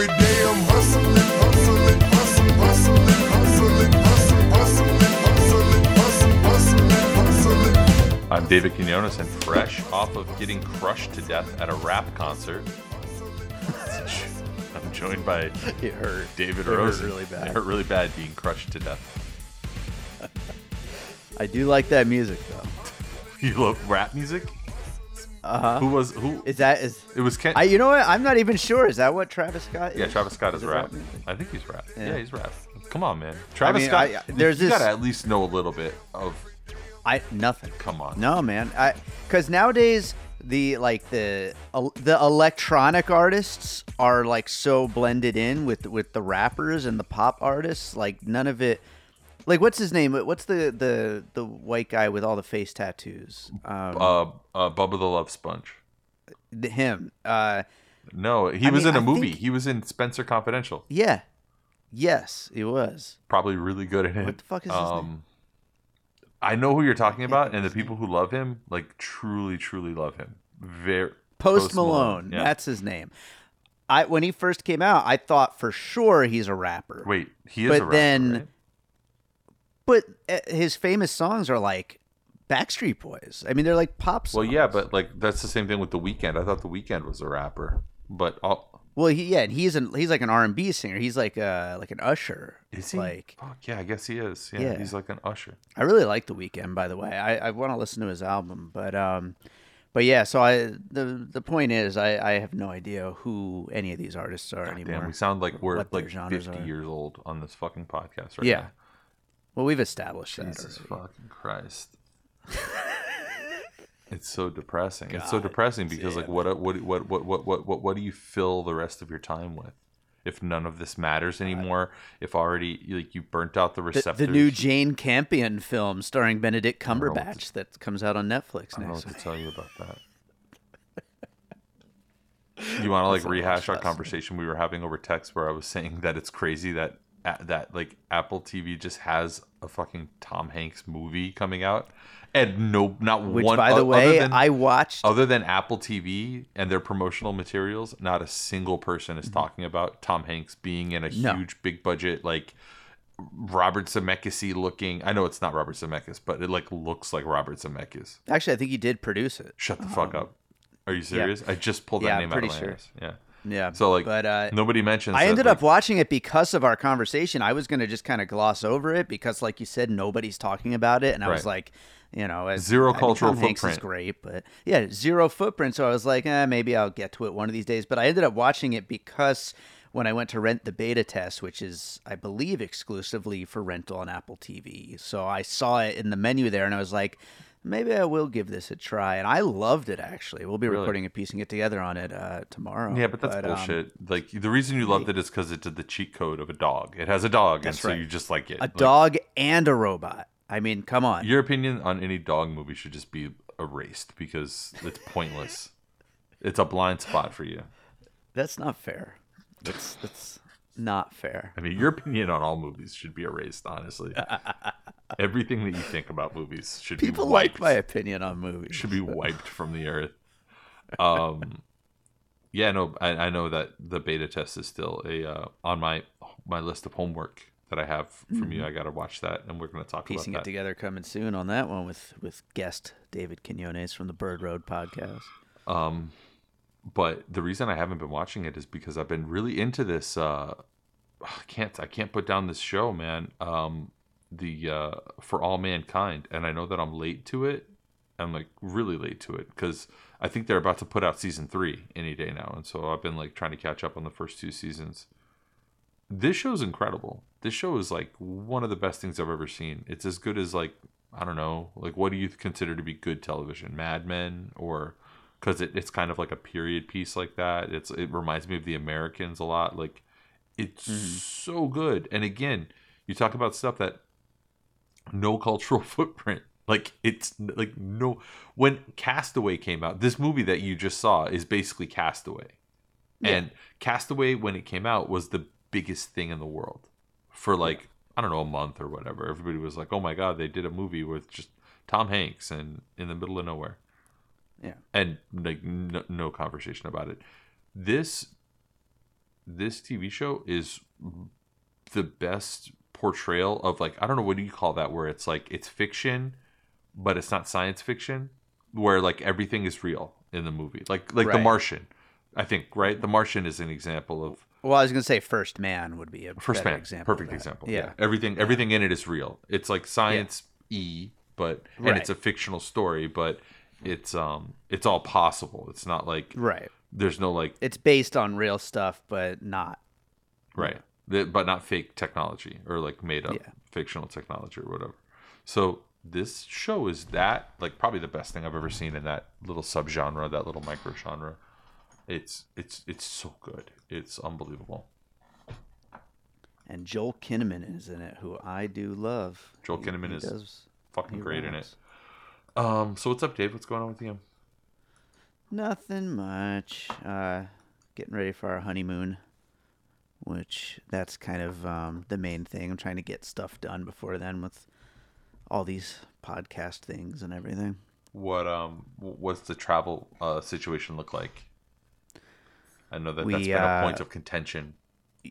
every day I'm hustling, hustling, hustling, hustling, hustling, hustling, hustling, hustling, hustling, hustling, hustling. I'm David Quinones, and fresh off of getting crushed to death at a rap concert, I'm joined by It hurt. David It hurt really bad. It hurt really bad being crushed to death. I do like that music though. You love rap music? Uh huh. Who was who? Is that is? It was Ken. I you know what? I'm not even sure. Is that what Travis Scott? Is? yeah, Travis Scott is it rap. I think he's rap. Yeah, Yeah. he's rap. Come on, man. Travis mean, Scott. I- there's you this- gotta at least know a little bit of. I nothing. Come on. No, man. I because nowadays the like the the electronic artists are like so blended in with with the rappers and the pop artists. Like none of it. Like what's his name? What's the the the white guy with all the face tattoos? Um, Uh, uh, Bubba the Love Sponge. him. Uh, No, he I was mean, in a I movie. think- He was in Spenser Confidential. yeah. Yes, he was. Probably really good at it. What the fuck is his name? um, I know who you're talking about, and the people who love him, like truly, truly love him. Very Post, Malone. yeah. That's his name. I when he first came out, I thought for sure he's a rapper. Wait, he is But a rapper, then- right? But uh, his famous songs are like Backstreet Boys. I mean, they're like pop songs. Well, yeah, but like that's the same thing with the Weeknd. I thought the Weeknd was a rapper, but all, well, he yeah, and he's an he's like an R and B singer. He's like uh like an usher. is he? Like Fuck yeah, I guess he is. Yeah, Yeah. he's like an usher. I really like the Weeknd. By the way, I I want to listen to his album, but um. But yeah, so I the the point is I, I have no idea who any of these artists are anymore. Damn, we sound like we're like 50 are. years old on this fucking podcast right yeah. now. Well, we've established that. Jesus already. fucking Christ. it's so depressing. it's so depressing because like what uh, what what what what what what what do you fill the rest of your time with? If none of this matters anymore, if already like you burnt out the The, receptors. the new Jane Campion film starring Benedict what to- Cumberbatch that comes out on Netflix I don't know what to tell you about that. You want to like That's a little rehash our conversation we were having over text where I was saying that it's crazy that that like Apple TV just has a fucking Tom Hanks movie coming out and no not Which, one by the way, than- I watched. other than Apple TV and their promotional materials, not a single person is talking about Tom Hanks being in a Mm-hmm. No. huge, big budget, like Robert Zemeckis looking. I know it's not Robert Zemeckis, but it like looks like Robert Zemeckis. Actually, I think he did produce it. Shut the fuck up. Are you serious? I just pulled that Yeah, name out of my sure. ass. Yeah. Yeah. So like, but uh, nobody mentions. I that, ended like, up watching it because of our conversation. I was gonna just kind of gloss over it because, like you said, nobody's talking about it, and I was like, you know, as, Zero I mean, cultural Tom Hanks is great, but yeah, zero footprint. So I was like, eh, maybe I'll get to it one of these days. But I ended up watching it because when I went to rent the beta test, which is I believe exclusively for rental on Apple TV, so I saw it in the menu there, and I was like. Maybe I will give this a try, and I loved it. Actually, we'll be Really? recording a piecing it together on it uh, tomorrow. Yeah, but that's um, bullshit. like the reason you loved it is because it did the cheat code of a dog. It has a dog, and so right. you just like it. a Like, dog and a robot. I mean, come on. Your opinion on any dog movie should just be erased because it's pointless. it's a blind spot for you. That's not fair. That's that's not fair. I mean, your opinion on all movies should be erased. Honestly, everything that you think about movies should People be wiped. like my opinion on movies. should be wiped from the earth. Um, yeah, no, I, I know that the beta test is still a uh, on my my list of homework that I have from you. I got to watch that, and we're going to talk Mm-hmm. Piecing about it together coming soon on that one with with guest David Quinones from the Bird Road podcast. Um, but the reason I haven't been watching it is because I've been really into this. Uh, I can't I can't put down this show, man. Um, the uh, for all mankind, and I know that I'm late to it. I'm like really late to it because I think they're about to put out season three any day now, and so I've been like trying to catch up on the first two seasons. This show's incredible. This show is like one of the best things I've ever seen. It's as good as like I don't know, like what do you consider to be good television? Mad Men or because it, it's kind of like a period piece like that. It's it reminds me of The Americans a lot. Like it's mm-hmm. so good. And again, you talk about stuff that no cultural footprint. Like it's like no when Castaway came out, this movie that you just saw is basically Castaway. And Castaway when it came out was the biggest thing in the world for like I don't know a month or whatever. Everybody was like, "Oh my god, they did a movie with just Tom Hanks and in the middle of nowhere." Yeah. And like no, no conversation about it. This this TV show is the best portrayal of like I don't know what do you call that where it's like it's fiction, but it's not science fiction, where like everything is real in the movie, like like The Martian. I think right. The Martian is an example of Well, I was gonna say First Man would be a first man example. perfect example Yeah. everything everything in it is real it's like science e but and Right. it's a fictional story but it's um it's all possible it's not like Right. There's no like It's based on real stuff, but not. right. but not fake technology or like made up Yeah. fictional technology or whatever. So this show is that like probably the best thing i've ever seen in that little subgenre that little micro genre it's it's it's so good. It's unbelievable. And Joel Kinnaman is in it, who I do love. Joel Kinnaman is does- fucking he great in it. um so what's up dave? What's going on with you Nothing much. Uh, getting ready for our honeymoon, which that's kind of um, the main thing. I'm trying to get stuff done before then with all these podcast things and everything. what um what's the travel uh situation look like i know that that's We, been a point uh, of contention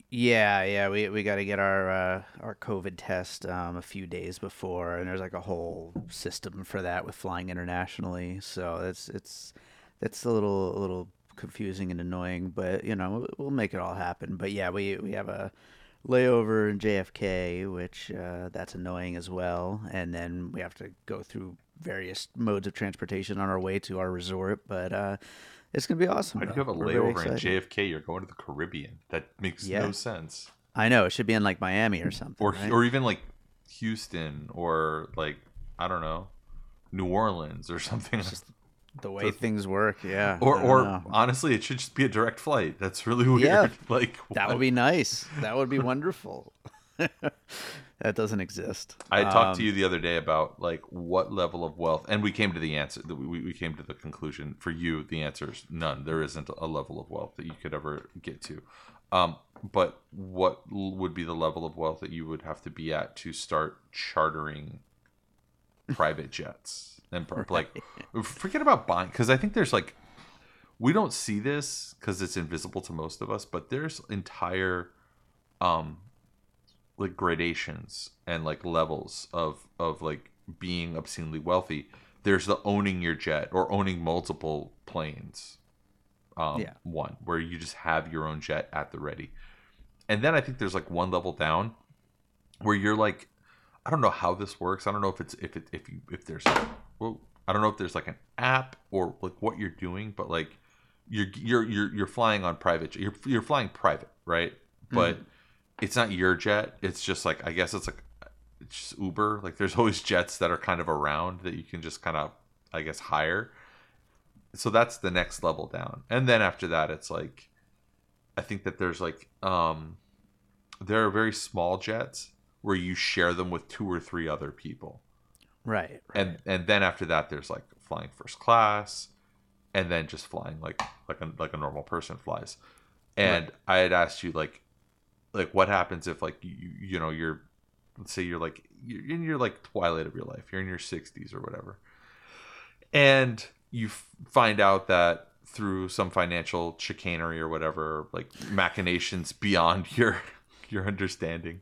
Yeah, yeah, we we got to get our uh, our COVID test um, a few days before, and there's like a whole system for that with flying internationally. So it's it's it's a little a little confusing and annoying, but you know we'll- make it all happen. But yeah, we we have a layover in JFK, which uh, that's annoying as well, and then we have to go through various modes of transportation on our way to our resort. But uh, it's gonna be awesome. why do you have a layover in jfk you're going to the caribbean that makes Yeah. no sense I know it should be in like Miami or something. or right? or even like houston or like i don't know new orleans or something the way things work, yeah. or or know. honestly it should just be a direct flight that's really weird Yeah. like that would be nice. That would be wonderful. that doesn't exist. I had talked to Um, you the other day about like what level of wealth, and we came to the answer. that We, we came to the conclusion for you. The answer is none. There isn't a level of wealth that you could ever get to. Um, but what would be the level of wealth that you would have to be at to start chartering private jets and pro- like forget about buying because I think there's like we don't see this because it's invisible to most of us, but there's entire um like gradations and like levels of of like being obscenely wealthy. There's the owning your jet or owning multiple planes. Um, Yeah. One where you just have your own jet at the ready, and then I think there's like one level down where you're like, I don't know how this works. I don't know if it's if it if you if there's well, I don't know if there's like an app or like what you're doing, but like you're you're you're you're flying on private. You're you're flying private, right? But it's not your jet. It's just like I guess it's like it's just Uber. Like there's always jets that are kind of around that you can just kind of I guess hire. So that's the next level down. And then after that it's like I think that there's like um there are very small jets where you share them with two or three other people. Right, right. And and then after that there's like flying first class and then just flying like like a like a normal person flies. And I had asked you like like what happens if like you you know you're let's say you're like you're in your like twilight of your life you're in your 60s or whatever and you f- find out that through some financial chicanery or whatever like machinations beyond your your understanding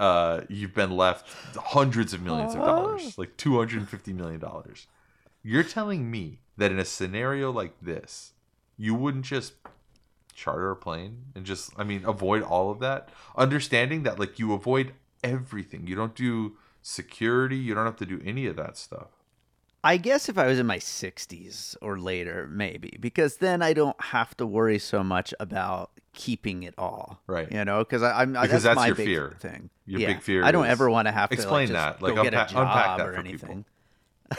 uh you've been left hundreds of millions of dollars like 250 million dollars. You're telling me that in a scenario like this you wouldn't just charter a plane and just i mean avoid all of that? Understanding that like you avoid everything. You don't do security. You don't have to do any of that stuff I guess if I was in my 60s or later, maybe, because then I don't have to worry so much about keeping it all. Right. You know, because I'm Because that's, that's my your big fear. thing. Your Yeah. big fear I don't ever want to have to Explain like, that. Like, go get a unpack- job unpack that or for anything.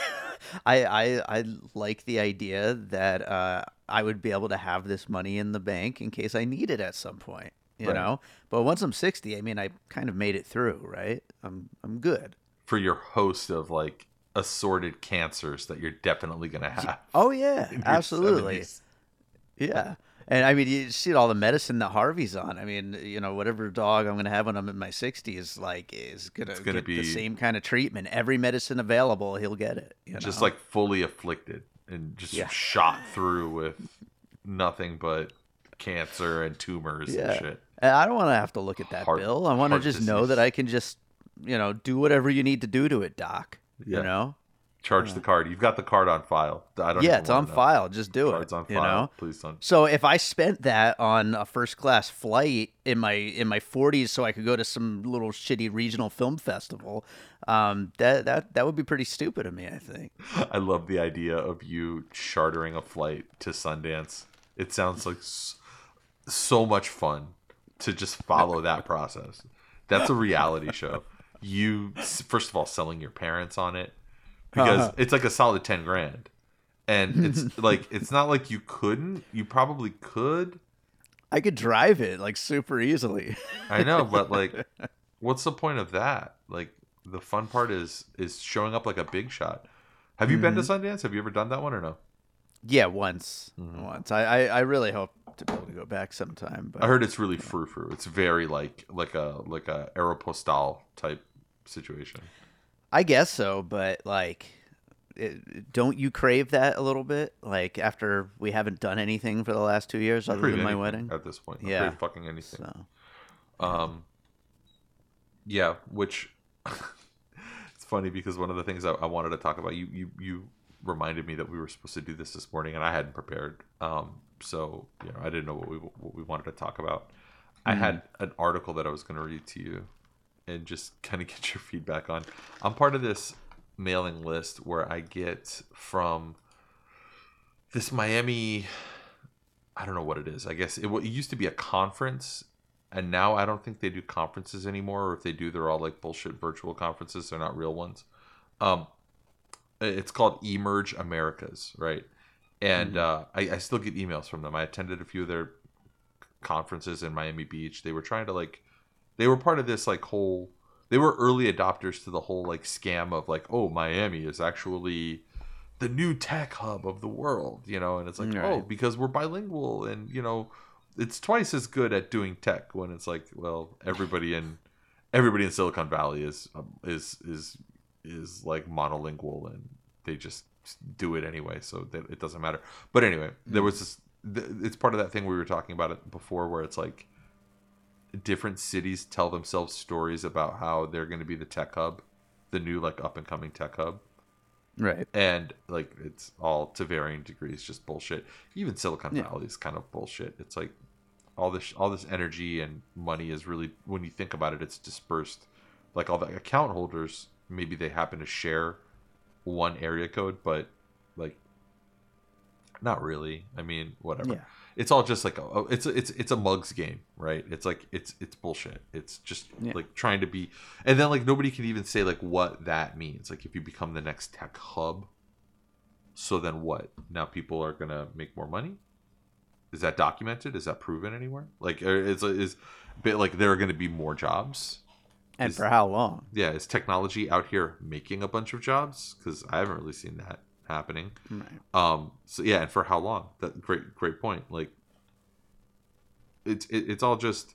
I, I I like the idea that uh, I would be able to have this money in the bank in case I need it at some point. You Right. know, but once I'm 60, I mean, I kind of made it through, right? I'm I'm good. for your host of like assorted cancers that you're definitely gonna have Oh yeah, absolutely. 70s. Yeah. And I mean, you see all the medicine that Harvey's on. I mean, you know, whatever dog I'm going to have when I'm in my 60s, like, is going to get be- the same kind of treatment. Every medicine available, he'll get it. You just know? like fully afflicted and just Yeah. shot through with nothing but cancer and tumors Yeah. and shit. And I don't want to have to look at that Heart- bill. I want to just know that I can just, you know, do whatever you need to do to it, doc. Yeah. You know? Charge the card. You've got the card on file. I don't. Yeah, it's on file. Just do Cards it. on You file. know? Please don't. So if I spent that on a first class flight in my in my 40s, so I could go to some little shitty regional film festival, um, that that that would be pretty stupid of me. I think. I love the idea of you chartering a flight to Sundance. It sounds like so much fun to just follow that process. That's a reality show. You first of all selling your parents on it because Uh-huh. it's like a solid 10 grand. And it's like it's not like you couldn't. You probably could. I could drive it like super easily. I know, but like what's the point of that? Like the fun part is is showing up like a big shot. Have you been to Sundance? Have you ever done that one or no? yeah, once, Mm-hmm. once. I, I I really hope to be able to go back sometime. But I heard it's really frou frou. It's very like like a like a Aeropostale type situation. I guess so, but like, it, don't you crave that a little bit? Like after we haven't done anything for the last two years other than my wedding. at this point. Yeah. fucking anything. So Um, yeah, which it's funny because one of the things I, I wanted to talk about, you you you reminded me that we were supposed to do this this morning, and I hadn't prepared. Um, so you know, I didn't know what we what we wanted to talk about. I had an article that I was going to read to you, and just kind of get your feedback on. I'm part of this mailing list where I get from this Miami. I don't know what it is. I guess it, it used to be a conference, and now I don't think they do conferences anymore. Or if they do, they're all like bullshit virtual conferences. They're not real ones. Um, it's called Emerge Americas, right? And uh, I, I still get emails from them. I attended a few of their conferences in Miami Beach. They were trying to like, they were part of this like whole. They were early adopters to the whole like scam of like, oh, Miami is actually the new tech hub of the world, you know, and it's like, oh, because we're bilingual and you know, it's twice as good at doing tech when it's like, well, everybody in everybody in Silicon Valley is um, is is is like monolingual and they just do it anyway, so that it doesn't matter. But anyway, there was this. th- It's part of that thing we were talking about it before, where it's like different cities tell themselves stories about how they're going to be the tech hub, the new like up and coming tech hub right. and like it's all to varying degrees just bullshit even silicon Yeah. valley is kind of bullshit it's like all this all this energy and money is really when you think about it it's dispersed like all the account holders maybe they happen to share one area code but like not really i mean whatever Yeah. It's all just like a, it's a, it's it's a mugs game right? It's like it's it's bullshit. It's just Yeah. like trying to be and then like nobody can even say like what that means. Like if you become the next tech hub so then what? Now people are gonna make more money? Is that documented? Is that proven anywhere? Like is is bit like there are gonna be more jobs? And Is- for how long? yeah is technology out here making a bunch of jobs? Because i haven't really seen that happening. Right. um so yeah and for how long? That great great point. Like it's it, it's all just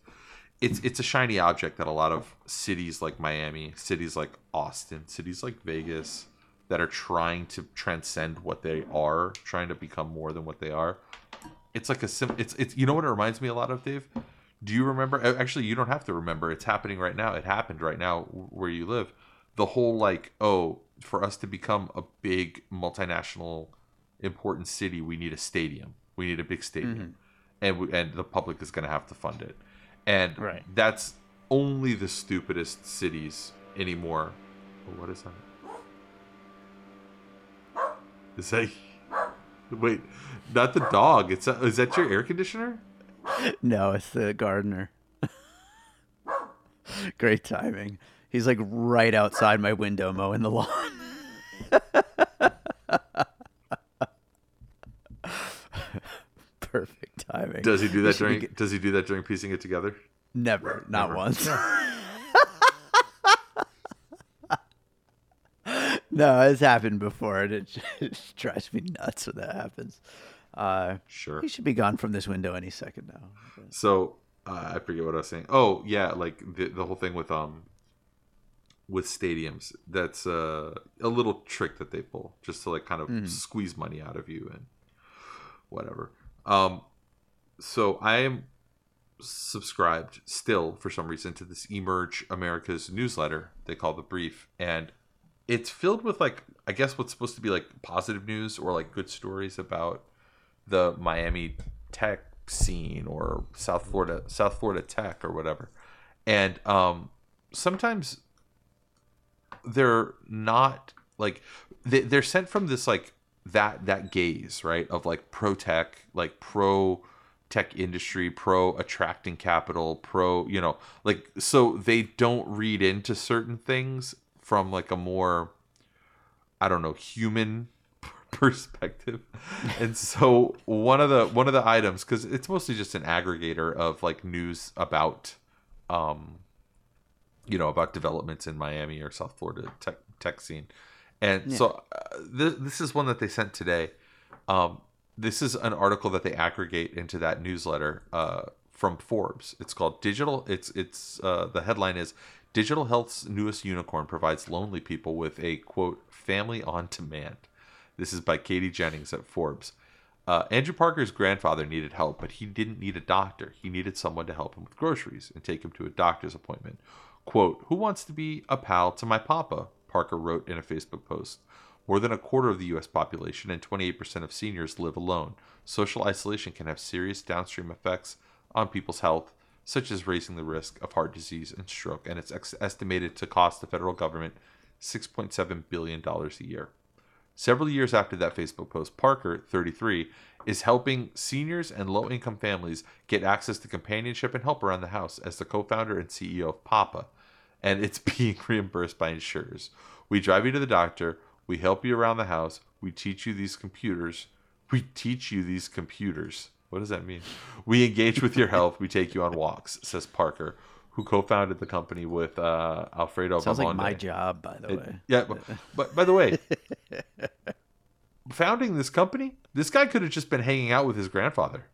it's it's a shiny object that a lot of cities like miami cities like austin cities like vegas that are trying to transcend what they are trying to become more than what they are it's like a sim it's it's you know what it reminds me a lot of dave? Do you remember actually you don't have to remember. It's happening right now. It happened right now where you live. The whole like oh for us to become a big multinational important city we need a stadium. We need a big stadium. Mm-hmm. And we, and the public is going to have to fund it. And Right. that's only the stupidest cities anymore. Oh, what is that? Is that wait not the dog. It's is that your air conditioner? No, it's the gardener. Great timing. He's like right outside my window mowing the lawn. Perfect timing. does he do that during get- does he do that during piecing it together Never, not Never. once. no, it's happened before, and it just drives me nuts when that happens. Uh, sure he should be gone from this window any second now. So uh, I forget what I was saying. Oh yeah, like the the whole thing with um with stadiums. That's uh, a little trick that they pull just to like kind of squeeze money out of you and whatever. Um, so I am subscribed still for some reason to this Emerge America's newsletter they call the Brief, and it's filled with like I guess what's supposed to be like positive news or like good stories about the Miami tech scene or South Florida South Florida tech or whatever. And um sometimes they're not like they, they're sent from this like that that gaze right of like pro tech like pro tech industry pro attracting capital pro you know like so they don't read into certain things from like a more i don't know human perspective. And so one of the one of the items because it's mostly just an aggregator of like news about um you know about developments in miami or south florida tech tech scene and so uh, th- this is one that they sent today um this is an article that they aggregate into that newsletter uh from forbes it's called digital it's it's uh the headline is digital health's newest unicorn provides lonely people with a quote family on demand this is by Katie Jennings at Forbes. Uh, Andrew Parker's grandfather needed help, but he didn't need a doctor. He needed someone to help him with groceries and take him to a doctor's appointment. Quote, Who wants to be a pal to my papa? Parker wrote in a Facebook post. More than a quarter of the U.S. population and 28% of seniors live alone. Social isolation can have serious downstream effects on people's health, such as raising the risk of heart disease and stroke, and it's ex- estimated to cost the federal government $6.7 billion a year. Several years after that Facebook post, Parker, 33, is helping seniors and low income families get access to companionship and help around the house as the co founder and CEO of Papa. And it's being reimbursed by insurers. We drive you to the doctor, we help you around the house, we teach you these computers. We teach you these computers. What does that mean? We engage with your health, we take you on walks, says Parker, who co founded the company with uh, Alfredo Sounds like my job, by the It- way. yeah, but, but by the way, founding this company, this guy could have just been hanging out with his grandfather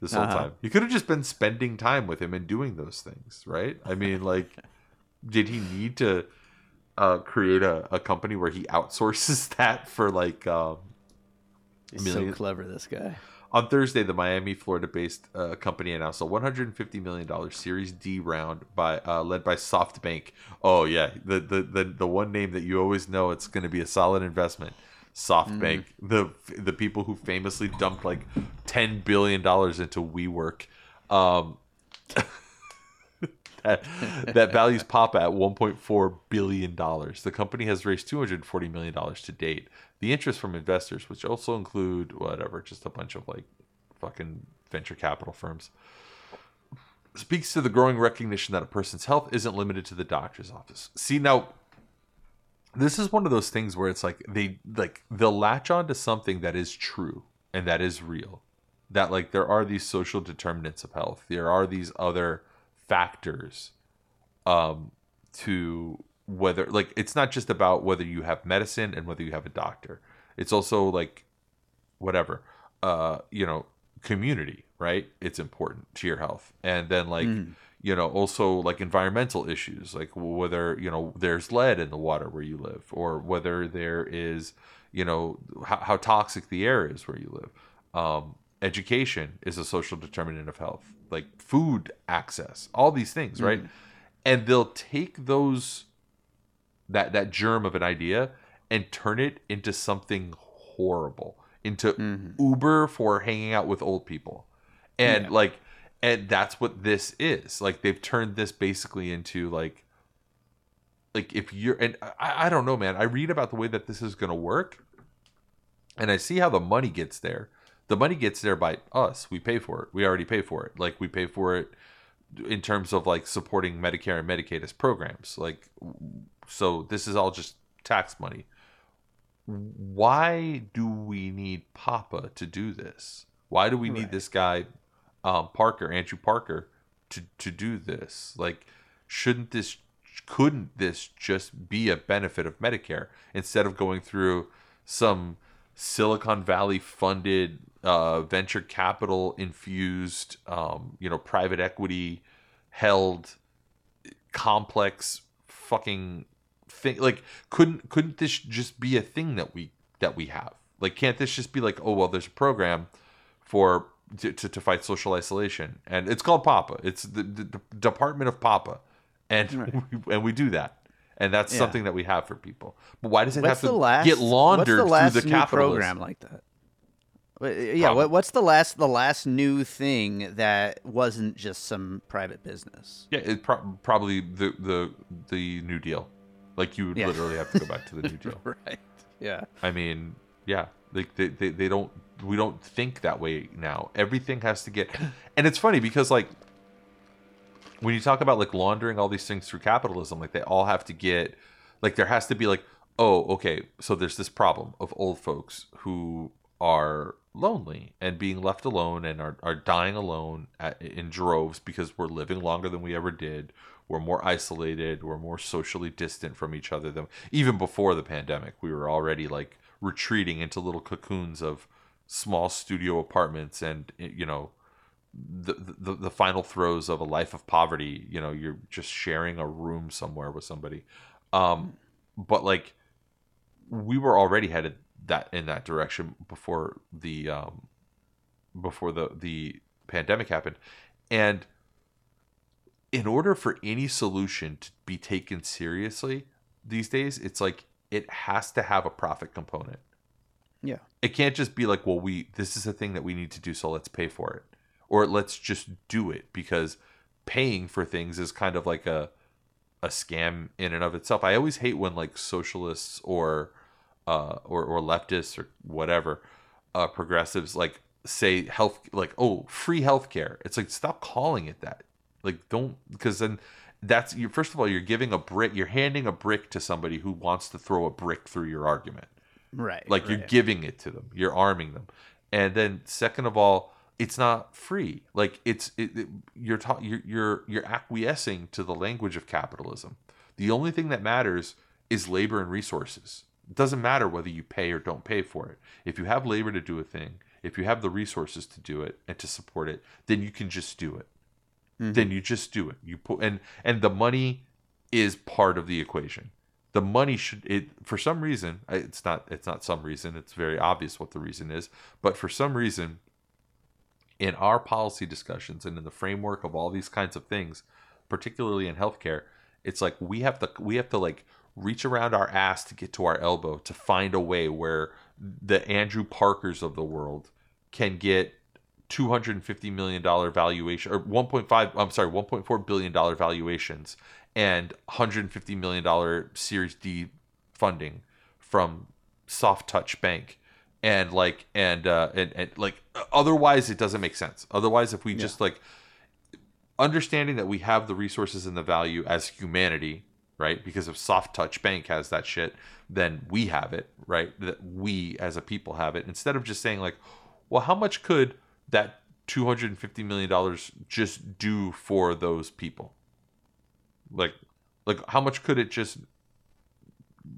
this whole Uh-huh. time. He could have just been spending time with him and doing those things, right? I mean, like, did he need to uh, create a, a company where he outsources that for like um, He's million- so clever, this guy. on Thursday, the Miami, Florida-based uh, company announced a 150 million dollars Series D round by uh, led by SoftBank. Oh yeah, the, the the the one name that you always know it's going to be a solid investment. SoftBank, the the people who famously dumped like 10 billion dollars into WeWork. Um, that, that values Papa at 1.4 billion dollars. The company has raised 240 million dollars to date. The interest from investors, which also include whatever, just a bunch of like fucking venture capital firms, speaks to the growing recognition that a person's health isn't limited to the doctor's office. See now, this is one of those things where it's like they like they'll latch on to something that is true and that is real. That like there are these social determinants of health. There are these other factors um to whether like it's not just about whether you have medicine and whether you have a doctor. It's also like whatever uh you know community right? It's important to your health. And then like you know also like environmental issues like whether you know there's lead in the water where you live or whether there is you know how, how toxic the air is where you live. Um education is a social determinant of health like food access all these things mm. right? And they'll take those that that germ of an idea and turn it into something horrible into mm-hmm. uber for hanging out with old people. And like and that's what this is. Like they've turned this basically into like like if you're and I, I don't know man. I read about the way that this is going to work and i see how the money gets there the money gets there by us. We pay for it. We already pay for it. Like we pay for it in terms of like supporting medicare and medicaid as programs. Like so this is all just tax money. Why do we need papa to do this? Why do we need this guy um, parker andrew parker to to do this? Like shouldn't this couldn't this just be a benefit of medicare instead of going through some silicon valley funded uh, venture capital infused um, you know private equity held complex fucking thing like couldn't couldn't this just be a thing that we that we have? Like can't this just be like oh well there's a program for to, to, to fight social isolation, and it's called Papa. It's the, the, the Department of Papa, and we, and we do that, and that's Yeah. something that we have for people. But why does it What's have to last get laundered the through the new capitalism? program like that? Yeah, Prob- what, what's the last the last new thing that wasn't just some private business? Yeah, it pro- probably the the the New Deal. Like you would Yeah. literally have to go back to the New Deal. Right. Yeah. I mean, yeah, like they, they, they don't we don't think that way now. Everything has to get and it's funny because like when you talk about like laundering all these things through capitalism, like they all have to get like there has to be like, oh, okay, so there's this problem of old folks who are lonely and being left alone and are, are dying alone at, in droves because we're living longer than we ever did. We're more isolated. We're more socially distant from each other than even before the pandemic. We were already like retreating into little cocoons of small studio apartments and you know the, the the final throes of a life of poverty you know you're just sharing a room somewhere with somebody. Um but like we were already headed that in that direction before the um before the the pandemic happened. And in order for any solution to be taken seriously these days it's like it has to have a profit component. Yeah. it can't just be like well we this is a thing that we need to do so let's pay for it or let's just do it because paying for things is kind of like a a scam in and of itself. I always hate when like socialists or uh or, or leftists or whatever uh progressives like say health like oh free healthcare. It's like stop calling it that. Like don't because then that's you first of all you're giving a brick you're handing a brick to somebody who wants to throw a brick through your argument. Right. like you're giving it to them. You're arming them. And then second of all it's not free. Like it's it, it- you're, ta- you're you're you're acquiescing to the language of capitalism. The only thing that matters is labor and resources. It doesn't matter whether you pay or don't pay for it. If you have labor to do a thing if you have the resources to do it and to support it then you can just do it. Mm-hmm. Then you just do it. You put and and the money is part of the equation. The money should it for some reason it's not it's not some reason it's very obvious what the reason is but for some reason in our policy discussions and in the framework of all these kinds of things particularly in healthcare it's like we have to we have to like reach around our ass to get to our elbow to find a way where the Andrew Parkers of the world can get 250 million dollar valuation or 1.5 I'm sorry 1.4 billion dollar valuations and 150 million dollar series D funding from Soft Touch Bank and like and uh and, and like otherwise it doesn't make sense. Otherwise if we just like understanding that we have the resources and the value as humanity right because if soft touch bank has that shit then we have it right that we as a people have it. Instead of just saying like well how much could that 250 million dollars just do for those people? Like like how much could it just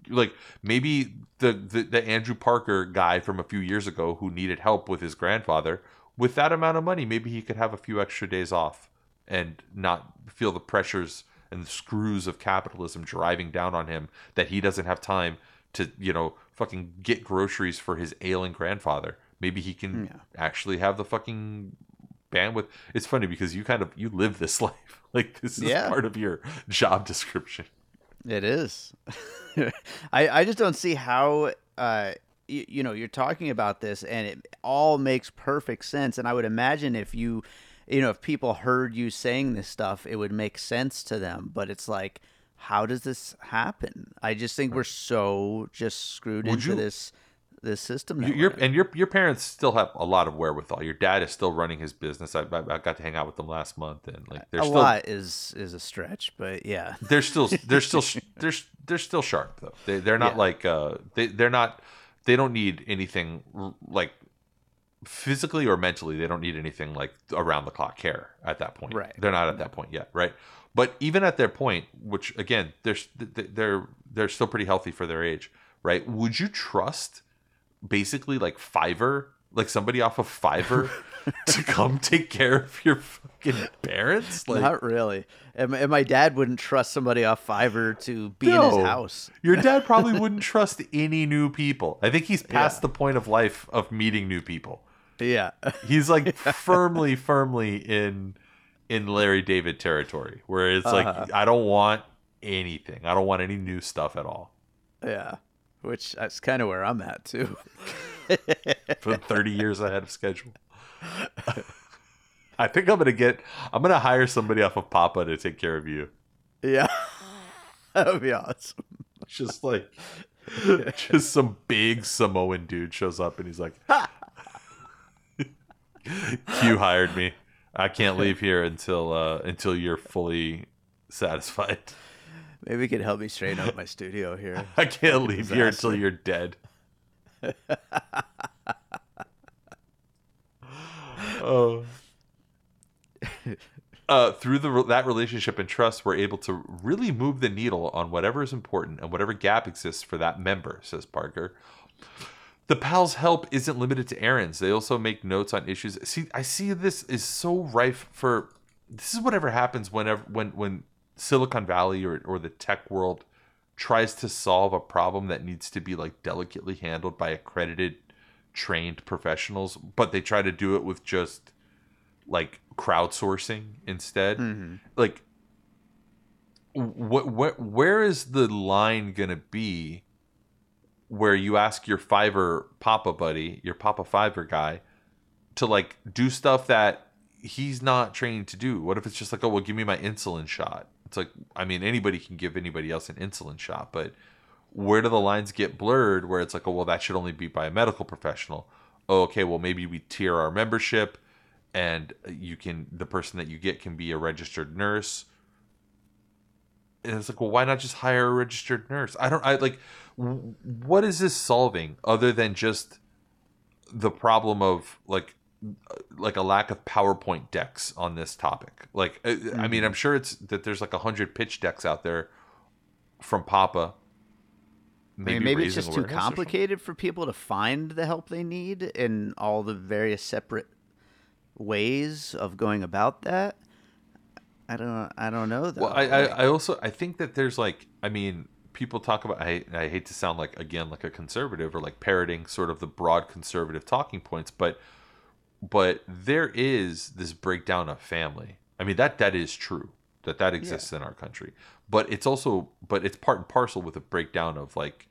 like maybe the, the the Andrew Parker guy from a few years ago who needed help with his grandfather with that amount of money maybe he could have a few extra days off and not feel the pressures and the screws of capitalism driving down on him that he doesn't have time to you know fucking get groceries for his ailing grandfather maybe he can hmm, Yeah. actually have the fucking bandwidth it's funny because you kind of you live this life like this is Yeah. part of your job description It is. I I just don't see how uh you, you know you're talking about this and it all makes perfect sense and I would imagine if you you know if people heard you saying this stuff it would make sense to them but it's like how does this happen? I just think we're so just screwed Would into you- this this system. that You- we're your and your your parents still have a lot of wherewithal. Your dad is still running his business. I, I, I got to hang out with them last month, and like they're a still lot is is a stretch, but yeah. they're still they're still they're they're still sharp though. They they're not Yeah. like uh they they're not they don't need anything like physically or mentally. They don't need anything like around the clock care at that point. Right. They're not at that point yet. Right. But even at their point, which again they're they're they're still pretty healthy for their age. Right. Would you trust basically like Fiverr, like somebody off of Fiverr, to come take care of your fucking parents? Like, Not really. And, and my dad wouldn't trust somebody off Fiverr to be in his house. Your dad probably wouldn't trust any new people. I think he's past Yeah. the point of life of meeting new people. Yeah. He's like firmly, firmly in in Larry David territory, where it's Uh-huh. like I don't want anything. I don't want any new stuff at all. Yeah. Which that's kind of where I'm at too. For 30 years ahead of schedule. I think I'm gonna get. I'm gonna hire somebody off of Papa to take care of you. yeah. that would be awesome. Just like, just some big Samoan dude shows up and he's like, "Q hired me. I can't leave here until uh, until you're fully satisfied. Maybe you could help me straighten up my studio here. I can't leave here until you're dead." oh. Uh, through the that relationship and trust, we're able to really move the needle on whatever is important and whatever gap exists for that member, says Parker. The pals' help isn't limited to errands. They also make notes on issues. See, I see this is so rife for. This is whatever happens whenever when when Silicon Valley or or the tech world tries to solve a problem that needs to be like delicately handled by accredited, trained professionals, but they try to do it with just like crowdsourcing instead. Mm-hmm. Like, what what where is the line gonna be? Where you ask your Fiverr Papa buddy, your Papa Fiverr guy, to like do stuff that he's not trained to do. What if it's just like, oh well, give me my insulin shot? It's like, I mean, anybody can give anybody else an insulin shot, but where do the lines get blurred? Where it's like, oh well, that should only be by a medical professional. Oh, okay, well maybe we tier our membership, and you can the person that you get can be a registered nurse. And it's like, well, why not just hire a registered nurse? I don't. I like. What is this solving other than just the problem of like like a lack of PowerPoint decks on this topic. Like, uh, I mean, I'm sure it's that there's like a hundred pitch decks out there from Papa. I mean, maybe it's just too awareness or something. complicated for people to find the help they need in all the various separate ways of going about that. I don't. I don't know though. Well, I, I, I also I think that there's like I mean people talk about I I hate to sound like again like a conservative or like parroting sort of the broad conservative talking points, but but there is this breakdown of family. I mean that that is true that that exists in our country, but it's also but it's part and parcel with a breakdown of like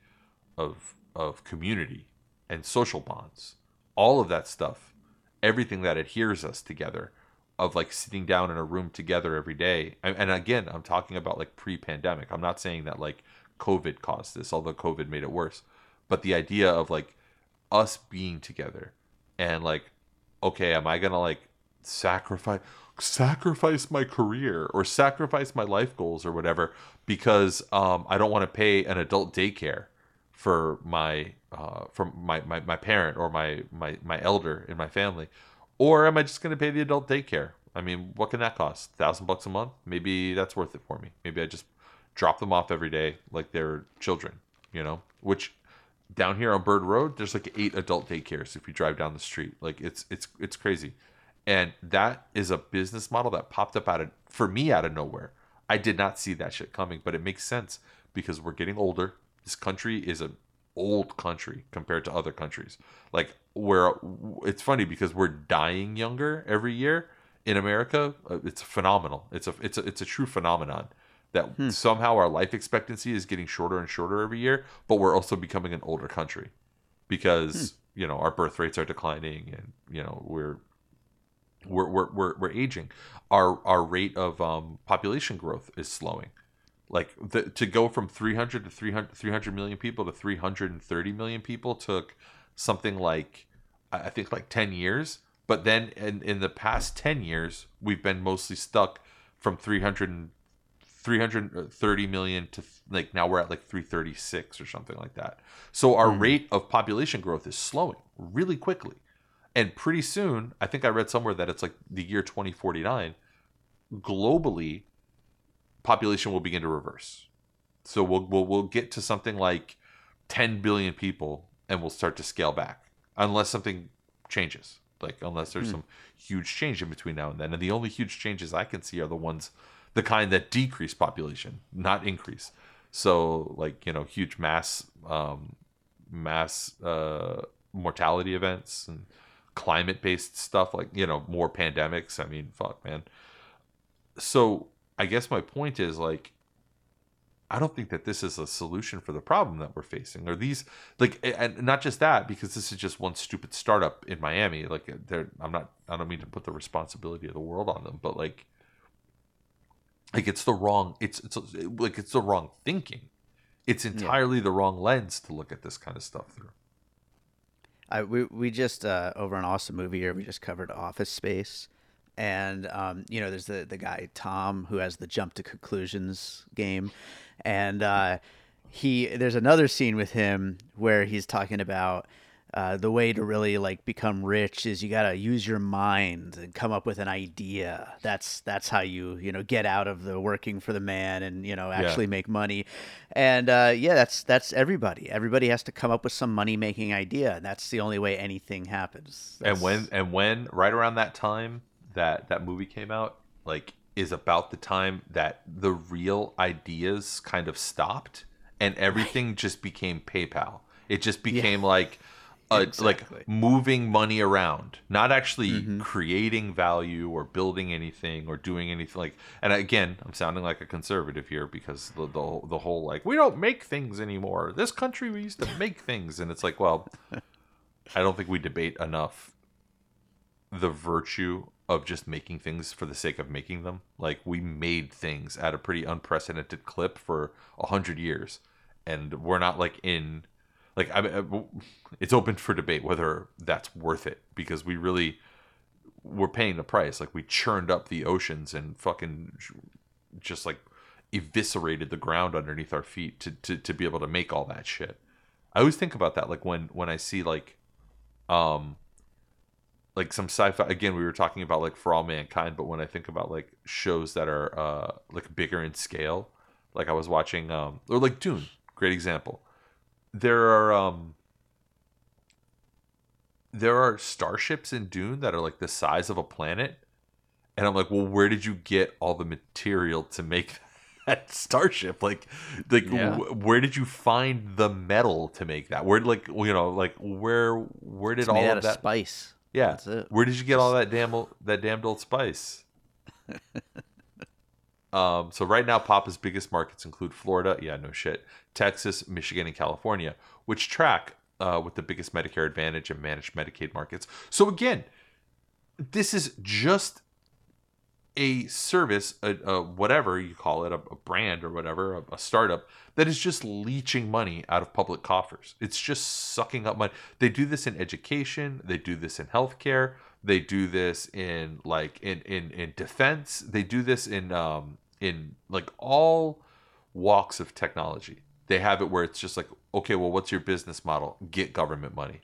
of of community and social bonds, all of that stuff, everything that adheres us together of like sitting down in a room together every day. And, and again, I'm talking about like pre-pandemic. I'm not saying that like COVID caused this, although COVID made it worse. But the idea of like us being together and like, okay, am I gonna like sacrifice sacrifice my career or sacrifice my life goals or whatever because um, I don't want to pay an adult daycare for my uh, from my, my, my parent or my, my my elder in my family or am I just to pay the adult daycare? I mean, what can that cost? Thousand bucks a month? Maybe that's worth it for me. Maybe I just drop them off every day like they're children, you know? Which down here on Bird Road, there's like eight adult daycares if you drive down the street. Like it's it's it's crazy. And that is a business model that popped up out of for me out of nowhere. I did not see that shit coming, but it makes sense because we're getting older. This country is a old country compared to other countries. Like where it's funny because we're dying younger every year in America. uh, It's phenomenal. It's a it's a it's a true phenomenon that somehow our life expectancy is getting shorter and shorter every year, but we're also becoming an older country because you know our birth rates are declining and you know we're we're we're we're, we're aging. Our our rate of um, population growth is slowing. Like the, to go from 300 to 300, 300 million people to 330 million people took something like I think like 10 years. But then in, in the past 10 years, we've been mostly stuck from 300 and 330 million to like now we're at like 336 or something like that. So our hmm. rate of population growth is slowing really quickly. And pretty soon, I think I read somewhere that it's like the year 2049, globally, population will begin to reverse. So we'll, we'll, we'll get to something like 10 billion people and we'll start to scale back unless something changes. Like, unless there's hmm. some huge change in between now and then. And the only huge changes I can see are the ones, the kind that decrease population, not increase. So, like, you know, huge mass, um, mass uh, mortality events and climate based stuff like you know more pandemics. I mean, fuck, man. So I guess my point is like I don't think that this is a solution for the problem that we're facing. Or these like and not just that because this is just one stupid startup in Miami. Like they're I'm not I don't mean to put the responsibility of the world on them, but like like it's the wrong it's it's like it's the wrong thinking. It's entirely the wrong lens to look at this kind of stuff through. I we we just uh, over an awesome movie here. We just covered Office Space, and um, you know, there's the the guy Tom who has the jump to conclusions game, and uh, he there's another scene with him where he's talking about. Uh, the way to really like become rich is you gotta use your mind and come up with an idea. That's that's how you you know get out of the working for the man and you know actually make money. And uh, yeah, that's that's everybody. Everybody has to come up with some money making idea, and that's the only way anything happens. and when and when right around that time that that movie came out like is about the time that the real ideas kind of stopped and everything just became paypal it just became like a, like moving money around not actually mm-hmm. creating value or building anything or doing anything like and again i'm sounding like a conservative here because the, the, the whole like we don't make things anymore. This country we used to make things. And it's like well i don't think we debate enough the virtue of just making things for the sake of making them. Like we made things at a pretty unprecedented clip for a hundred years, and we're not like in like I, I, it's open for debate whether that's worth it because we really we're paying the price. Like we churned up the oceans and fucking just like eviscerated the ground underneath our feet to, to, to be able to make all that shit. I always think about that like when when I see like um like some sci-fi again we were talking about like for all mankind but when i think about like shows that are uh like bigger in scale like i was watching um or like dune great example there are um there are starships in dune that are like the size of a planet and i'm like well where did you get all the material to make that starship like like Yeah. wh- where did you find the metal to make that where like you know like where where did it's all of that spice. yeah. That's it. Where did you get all that damn that damned old spice? um, so right now, Papa's biggest markets include Florida, yeah, no shit, Texas, Michigan, and California, which track uh, with the biggest Medicare Advantage and managed Medicaid markets. So again, this is just a service, a, a whatever you call it, a, a brand or whatever, a, a startup that is just leeching money out of public coffers. It's just sucking up money. They do this in education. They do this in healthcare. They do this in like in in in defense. They do this in um in like all walks of technology. They have it where it's just like, okay, well, what's your business model? Get government money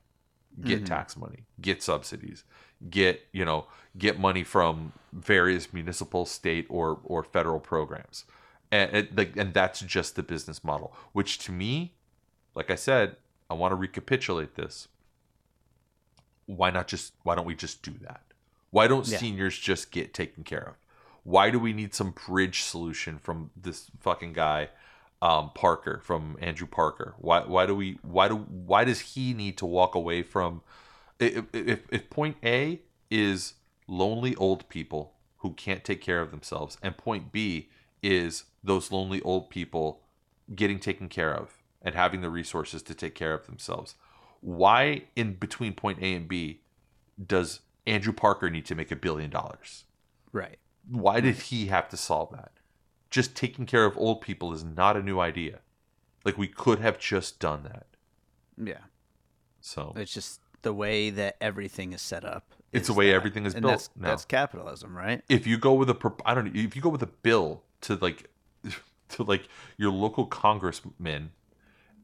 get tax money, get subsidies, get you know get money from various municipal, state, or or federal programs, and it, like and that's just the business model. Which to me, like I said, I want to recapitulate this. Why not just why don't we just do that? Why don't Yeah. seniors just get taken care of? Why do we need some bridge solution from this fucking guy? um, Parker from Andrew Parker. Why why do we why do why does he need to walk away from if if, if point A is lonely old people who can't take care of themselves and point B is those lonely old people getting taken care of and having the resources to take care of themselves. Why in between point A and B does Andrew Parker need to make a billion dollars? Right. Why did he have to solve that? Just taking care of old people is not a new idea. Like we could have just done that. Yeah. So It's just the way that everything is set up. It's the way that. everything is and built That's, now. that's capitalism, right? if you go with a pro- I don't know if you go with a bill to like to like your local congressman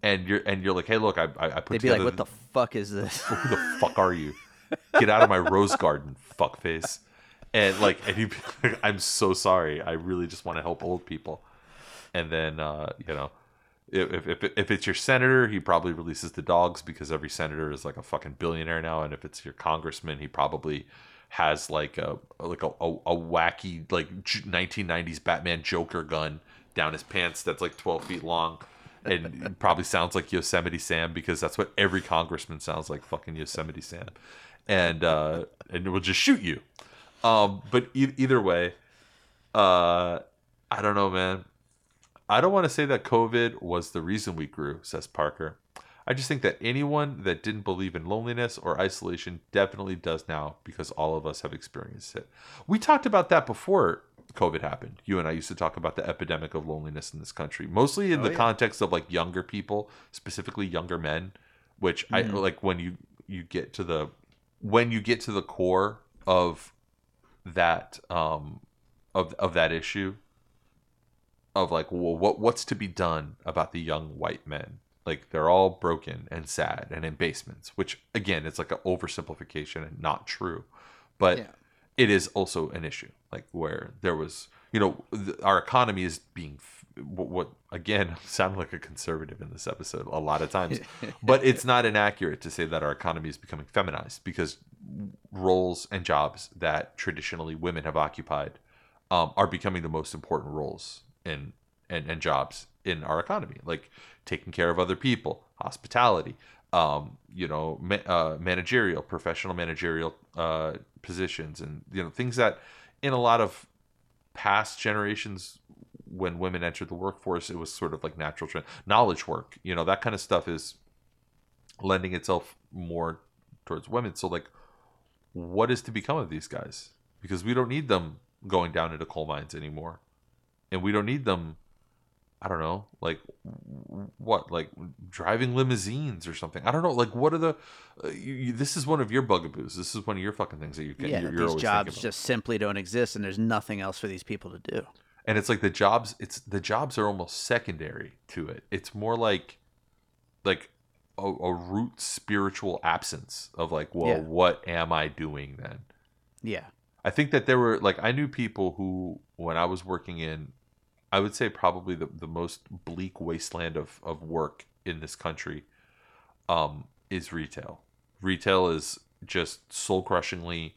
and you're and you're like hey look I I, I put They'd be like, "What the fuck is this?" who the fuck are you? Get out of my rose garden, fuckface. And like, and he, I'm so sorry. I really just want to help old people. And then, uh, you know, if, if if it's your senator, he probably releases the dogs because every senator is like a fucking billionaire now. And if it's your congressman, he probably has like a like a, a, a wacky like 1990s Batman Joker gun down his pants that's like 12 feet long. And probably sounds like Yosemite Sam because that's what every congressman sounds like fucking Yosemite Sam. and uh, and we'll just shoot you. Um, but e- either way, uh, I don't know, man. I don't want to say that COVID was the reason we grew, says Parker. I just think that anyone that didn't believe in loneliness or isolation definitely does now because all of us have experienced it. We talked about that before COVID happened. You and I used to talk about the epidemic of loneliness in this country, mostly in Oh, the yeah. context of like younger people, specifically younger men, which I Mhm. like when you you get to the when you get to the core of that um of of that issue of like well, what what's to be done about the young white men like they're all broken and sad and in basements which again it's like an oversimplification and not true but Yeah. It is also an issue like where there was you know th- our economy is being f- what, what again sound like a conservative in this episode a lot of times but it's not inaccurate to say that our economy is becoming feminized because roles and jobs that traditionally women have occupied um, are becoming the most important roles in and, and jobs in our economy like taking care of other people hospitality um, you know ma- uh, managerial professional managerial uh, positions and you know things that in a lot of past generations when women entered the workforce it was sort of like natural trend knowledge work you know that kind of stuff is lending itself more towards women. So like what is to become of these guys? Because we don't need them going down into coal mines anymore. And we don't need them i don't know like what like driving limousines or something? I don't know like what are the uh, you, you, this is one of your bugaboos. This is one of your fucking things that you can yeah, you're, you're these jobs just simply don't exist, and there's nothing else for these people to do. and it's like the jobs it's the jobs are almost secondary to it. It's more like like a, a root spiritual absence of like well Yeah. what am i doing then? Yeah, i think that there were like i knew people who when i was working in i would say probably the, the most bleak wasteland of, of work in this country um, is retail. Retail is just soul crushingly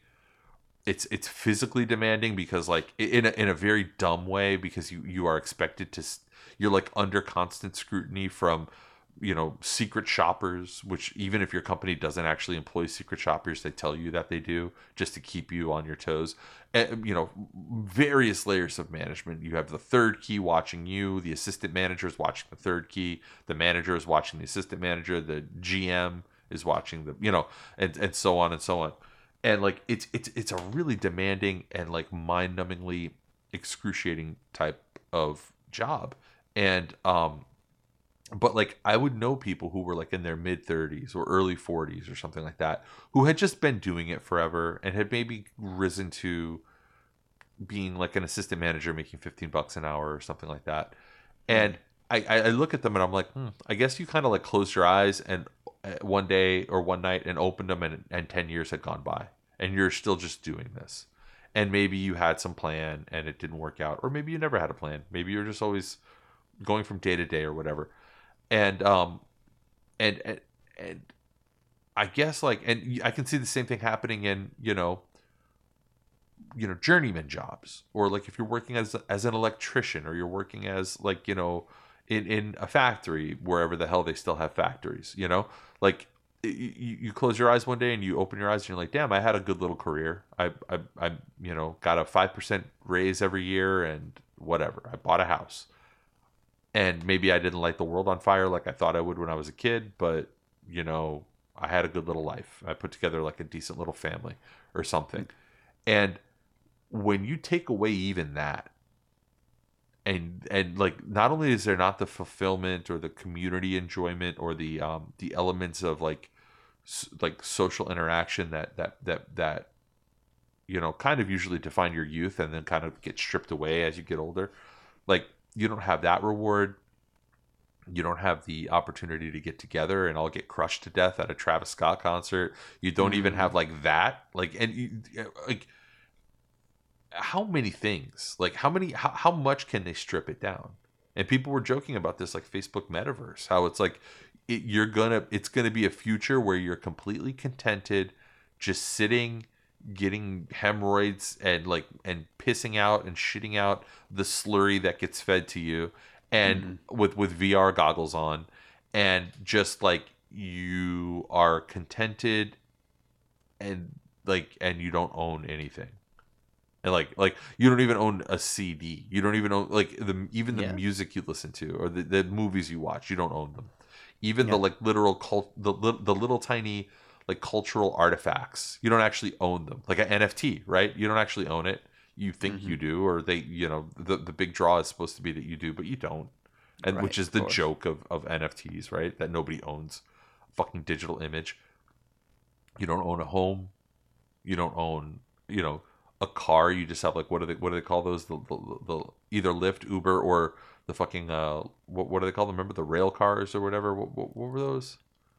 it's it's physically demanding because like in a, in a very dumb way because you you are expected to you're like under constant scrutiny from you know secret shoppers which even if your company doesn't actually employ secret shoppers they tell you that they do just to keep you on your toes. And, you know various layers of management. You have the third key watching you. The assistant manager is watching the third key. The manager is watching the assistant manager. The gm is watching the you know and and so on and so on. And like it's it's it's a really demanding and like mind-numbingly excruciating type of job. And um but like I would know people who were like in their mid 30s or early 40s or something like that who had just been doing it forever and had maybe risen to being like an assistant manager making 15 bucks an hour or something like that and I, I I look at them and I'm like, hmm, I guess you kind of like closed your eyes and uh, one day or one night and opened them and, and 10 years had gone by and you're still just doing this. And maybe you had some plan and it didn't work out, or maybe you never had a plan. Maybe you're just always going from day to day or whatever. And, um, and, and, and I guess like, and I can see the same thing happening in, you know, you know journeyman jobs or like if you're working as as an electrician or you're working as like you know in in a factory wherever the hell they still have factories you know? Like you, you close your eyes one day and you open your eyes and you're like damn i had a good little career. I i, I you know got a 5% raise every year and whatever. I bought a house and maybe i didn't light the world on fire like i thought i would when i was a kid but you know i had a good little life. I put together like a decent little family or something. And when you take away even that and and like not only is there not the fulfillment or the community enjoyment or the um the elements of like like social interaction that that that that you know kind of usually define your youth and then kind of get stripped away as you get older like you don't have that reward you don't have the opportunity to get together and all get crushed to death at a Travis Scott concert. You don't even mm-hmm. have like that. Like and you, like how many things? Like how many how, how much can they strip it down? And people were joking about this like Facebook metaverse, how it's like it, you're gonna it's gonna be a future where you're completely contented just sitting getting hemorrhoids and like and pissing out and shitting out the slurry that gets fed to you and mm-hmm. with with VR goggles on. And just like you are contented and like and you don't own anything. And like like you don't even own a cd you don't even own like the even the Yeah. music you listen to or the, the movies you watch you don't own them. Even the like literal cult the, the little tiny like cultural artifacts. You don't actually own them. Like an nft right? You don't actually own it. You think Mm-hmm. you do or they you know the, the big draw is supposed to be that you do but you don't. And Right, which is the course. joke of, of nfts right? That nobody owns a fucking digital image. You don't own a home. You don't own you know a car. You just have like what do they what do they call those? The, the, the either lyft uber or the fucking uh what, what do they call them? Remember the rail cars or whatever? What, what, what were those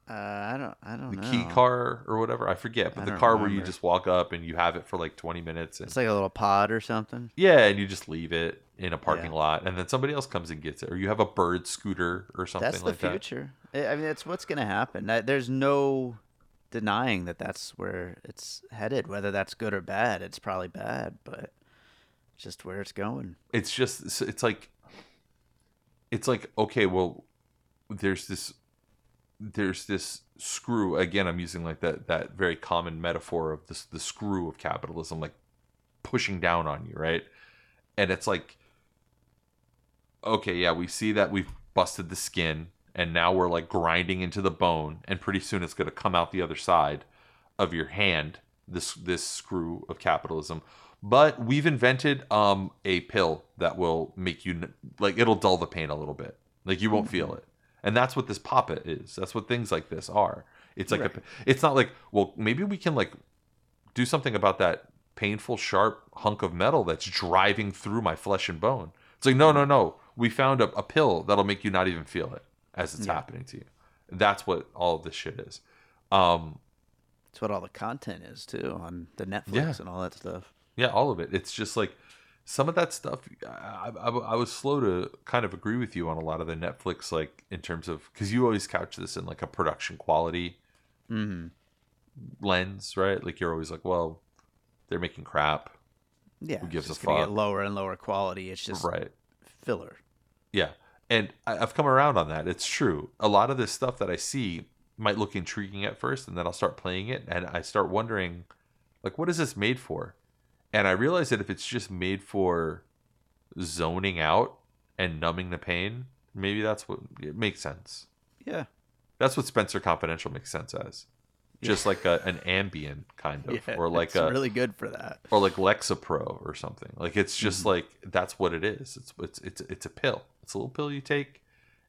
Uh, I don't. I don't know. the know. key car or whatever i forget but I the car where you just walk up and you have it for like 20 minutes and It's like a little pod or something. yeah and you just leave it in a parking Yeah. lot and then somebody else comes and gets it or you have a bird scooter or something That's the like future. I I mean, that's what's going to happen. There's no denying that that's where it's headed. Whether that's good or bad, it's probably bad, but just where it's going. it's just it's like it's like okay well there's this there's this screw again i'm using like that that very common metaphor of this the screw of capitalism like pushing down on you right? And it's like okay yeah we see that we've busted the skin and now we're like grinding into the bone and pretty soon it's going to come out the other side of your hand this this screw of capitalism. But we've invented um a pill that will make you like it'll dull the pain a little bit. Like you won't feel it and that's what this papa is that's what things like this are it's like a, it's not like well maybe we can like do something about that painful sharp hunk of metal that's driving through my flesh and bone it's like no no no we found a, a pill that'll make you not even feel it as it's Yeah. happening to you that's what all of this shit is um It's what all the content is too on the Netflix Yeah. and all that stuff. Yeah, all of it. It's just like some of that stuff. I, I, I was slow to kind of agree with you on a lot of the Netflix, like in terms of because you always couch this in like a production quality hmm lens, right? Like you're always like, well, they're making crap, Yeah, Who gives it's a fuck? Get lower and lower quality. It's just right? filler. Yeah, and I, I've come around on that. It's true. A lot of this stuff that I see might look intriguing at first, and then I'll start playing it, and I start wondering, like, what is this made for? And I realize that if it's just made for zoning out and numbing the pain, maybe that's what it makes sense. Yeah, That's what Spenser Confidential makes sense as, just like a, an Ambien kind of, yeah, or like it's a really good for that. or like Lexapro or something. Like it's just Mm-hmm. like that's what it is. It's it's it's it's a pill. It's a little pill you take.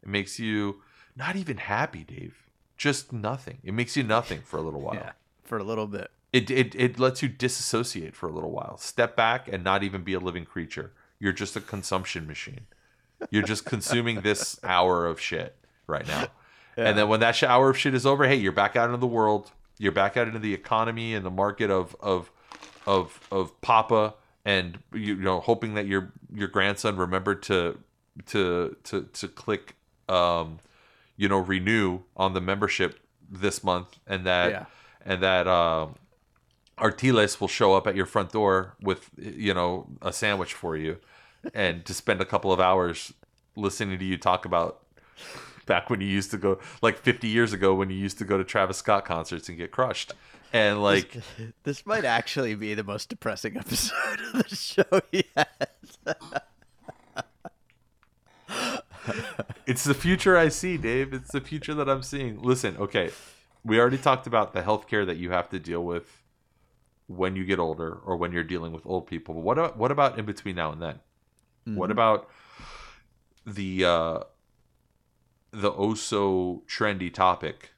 It makes you not even happy, Dave. Just nothing. It makes you nothing for a little while. Yeah, for a little bit. It, it it lets you disassociate for a little while. Step back and not even be a living creature. You're just a consumption machine. You're just consuming this hour of shit right now. And then when that hour of shit is over, hey, you're back out into the world. You're back out into the economy and the market of of of of Papa, and you know, hoping that your your grandson remembered to to to to click, um, you know, renew on the membership this month, and that Yeah. and that um, Artiles will show up at your front door with you know a sandwich for you, and to spend a couple of hours listening to you talk about back when you used to go like 50 years ago when you used to go to Travis Scott concerts and get crushed. And like This might actually be the most depressing episode of the show yet. it's the future I see, Dave. It's the future that I'm seeing. Listen, okay. We already talked about the healthcare that you have to deal with when you get older or when you're dealing with old people. But what about what about in between now and then? What about the uh the oh so trendy topic,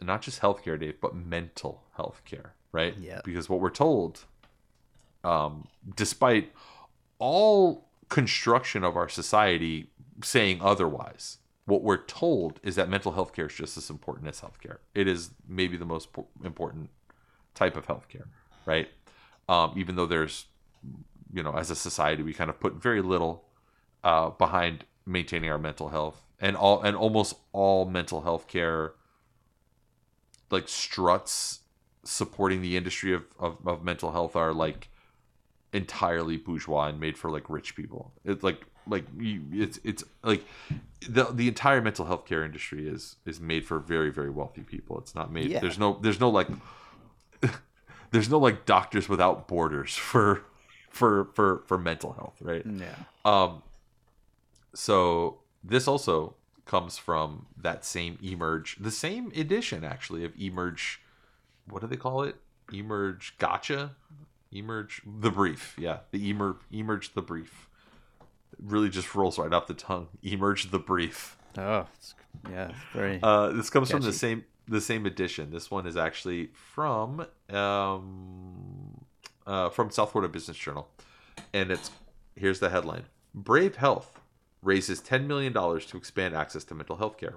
not just healthcare, Dave, but mental healthcare, right? Yeah. Because what we're told, um, despite all construction of our society saying otherwise, what we're told is that mental health care is just as important as healthcare. It is maybe the most po- important type of healthcare, right? Um, even though there's, you know, as a society, we kind of put very little uh, behind maintaining our mental health, and all and almost all mental health care like struts supporting the industry of, of, of mental health are like entirely bourgeois and made for like rich people. It's like like you, it's it's like the the entire mental health care industry is is made for very very wealthy people. It's not made. Yeah. There's no there's no like there's no like doctors without borders for for for for mental health, right? Yeah. Um, so this also comes from that same emerge, the same edition actually of emerge. What do they call it? Emerge gotcha, emerge the brief. Yeah, the emerge emerge the brief. It really just rolls right off the tongue. Emerge the brief. Oh, yeah, it's very. Uh, this comes from the same the same edition. This one is actually from um, uh, from South Florida Business Journal, and it's here's the headline: Brave Health raises ten million dollars to expand access to mental health care.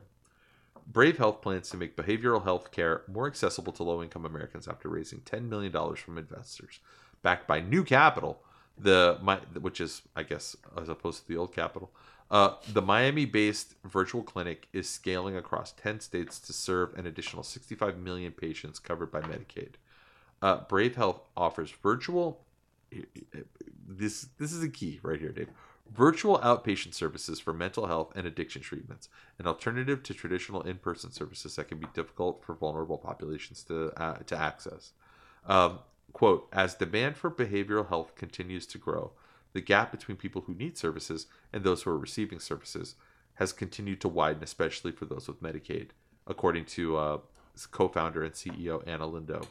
Brave Health plans to make behavioral health care more accessible to low income Americans after raising $10 million from investors. Backed by new capital, the Mi- which is, I guess, as opposed to the old capital, uh, the Miami based virtual clinic is scaling across 10 states to serve an additional 65 million patients covered by Medicaid. Uh, Brave Health offers virtual. This this is a key right here, Dave. Virtual outpatient services for mental health and addiction treatments, an alternative to traditional in-person services that can be difficult for vulnerable populations to uh, to access. Um, quote: As demand for behavioral health continues to grow, the gap between people who need services and those who are receiving services has continued to widen, especially for those with Medicaid, according to uh, co-founder and CEO Anna Lindow.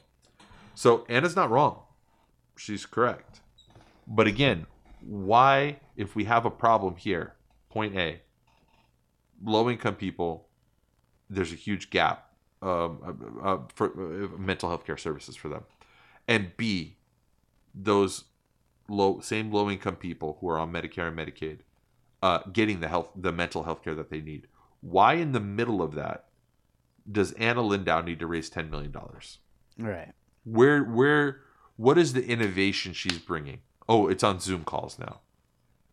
So Anna's not wrong; she's correct. But again, why, if we have a problem here, point A, low income people, there's a huge gap um, uh, uh, for uh, mental health care services for them. And B, those low same low income people who are on Medicare and Medicaid uh, getting the health the mental health care that they need. Why in the middle of that does Anna Lindow need to raise ten million dollars? right. where where what is the innovation she's bringing oh it's on zoom calls now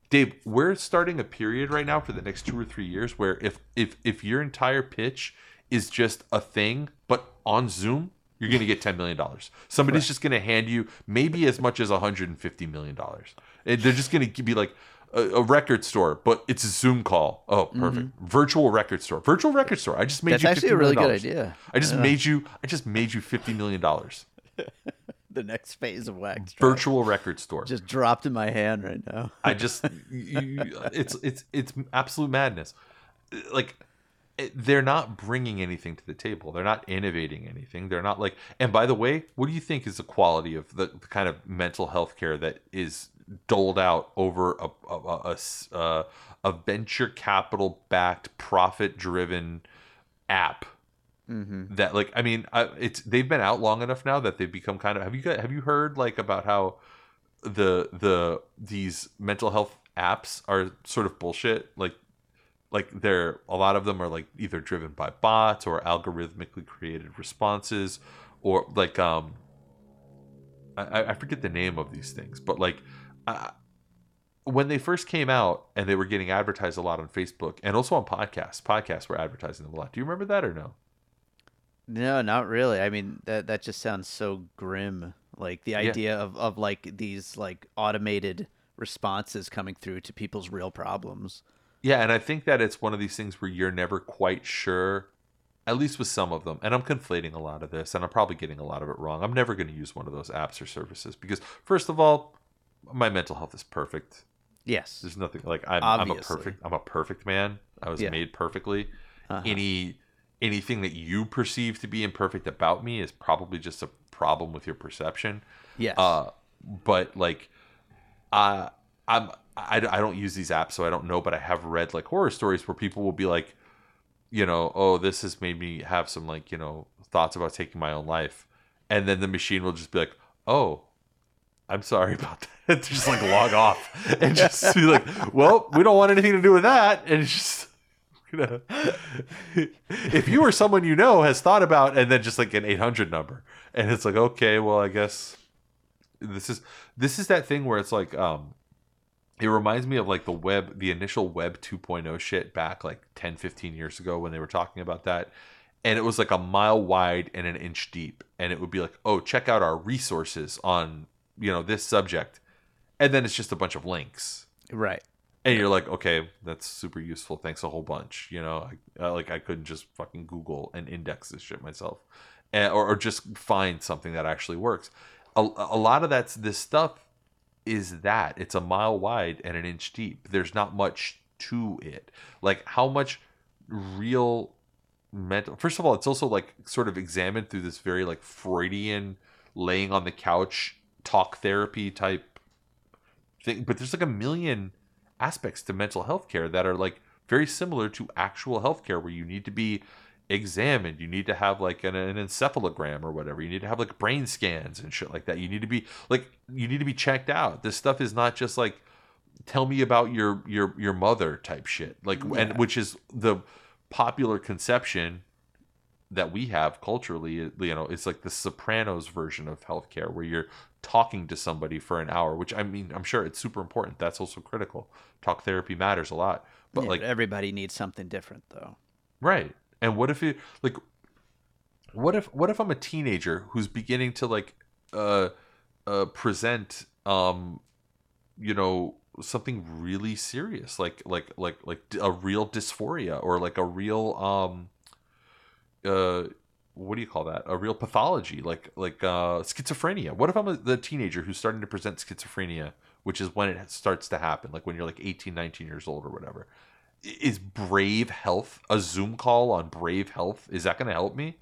dave we're starting a period right now for the next two or three years where if if if your entire pitch is just a thing but on zoom you're going to get $10 million somebody's just going to hand you maybe as much as $150 million And they're just going to be like a, a record store but it's a zoom call. Oh mm-hmm. perfect. Virtual record store. Virtual record store. I just made That's you actually $50 a really good idea. i just made you i just made you $50 million The next phase of wax. Virtual record store. Just dropped in my hand right now. I just, you, it's it's it's absolute madness. Like they're not bringing anything to the table. They're not innovating anything. They're not like. And by the way, what do you think is the quality of the, the kind of mental health care that is doled out over a a, a- a venture capital backed, profit driven app? Mm-hmm. that like I mean it's they've been out long enough now that they've become kind of have you got have you heard like about how the the these mental health apps are sort of bullshit like like they're a lot of them are like either driven by bots or algorithmically created responses or like um I, I forget the name of these things but like uh, when they first came out and they were getting advertised a lot on Facebook and also on podcasts podcasts were advertising them a lot do you remember that or no No, not really. I mean, that that just sounds so grim. Like the idea of, of like these like automated responses coming through to people's real problems. Yeah, and I think that it's one of these things where you're never quite sure, at least with some of them. And I'm conflating a lot of this, and I'm probably getting a lot of it wrong. I'm never going to use one of those apps or services because, first of all, my mental health is perfect. Yes. There's nothing like I'm. I'm a perfect. I'm a perfect man. I was Yeah. made perfectly. Uh-huh. Any anything that you perceive to be imperfect about me is probably just a problem with your perception. Yes. Uh, but like, uh, I'm I, I don't use these apps, so I don't know. But I have read like horror stories where people will be like, you know, oh, this has made me have some like you know thoughts about taking my own life, and then the machine will just be like, oh. I'm sorry about that. just like log off and just be like, well, we don't want anything to do with that. And just, you know, if you or someone you know has thought about, and then just like an 800 number, and it's like, okay, well, I guess this is this is that thing where it's like um it reminds me of like the web the initial web 2.0 shit back like 10 15 years ago when they were talking about that. And it was like a mile wide and an inch deep. And it would be like oh check out our resources on you know this subject. And then it's just a bunch of links. Right. and you're like okay that's super useful. Thanks a whole bunch. You know I, like i couldn't just fucking google and index this shit myself. And, or, or just find something that actually works. A, a lot of that's this stuff is that it's a mile wide and an inch deep. There's not much to it. Like how much real mental first of all, it's also like sort of examined through this very like Freudian laying on the couch talk therapy type thing. But there's like a million aspects to mental health care that are like very similar to actual healthcare where you need to be examined. You need to have like an, an encephalogram or whatever. You need to have like brain scans and shit like that. You need to be like you need to be checked out. This stuff is not just like tell me about your your your mother type shit. Like Yeah. and which is the popular conception that we have culturally uh, you know it's like the sopranos version of healthcare where you're talking to somebody for an hour which i mean i'm sure it's super important. That's also critical. Talk therapy matters a lot. But Yeah, like everybody needs something different, though. Right. And what if it like what if what if I'm a teenager who's beginning to like uh uh present um you know something really serious like like like like a real dysphoria or like a real um uh what do you call that? A real pathology like like uh schizophrenia. What if i'm a, the teenager who's starting to present schizophrenia which is when it starts to happen like when you're like 18 19 years old or whatever is brave health a zoom call on brave health is that going to help me?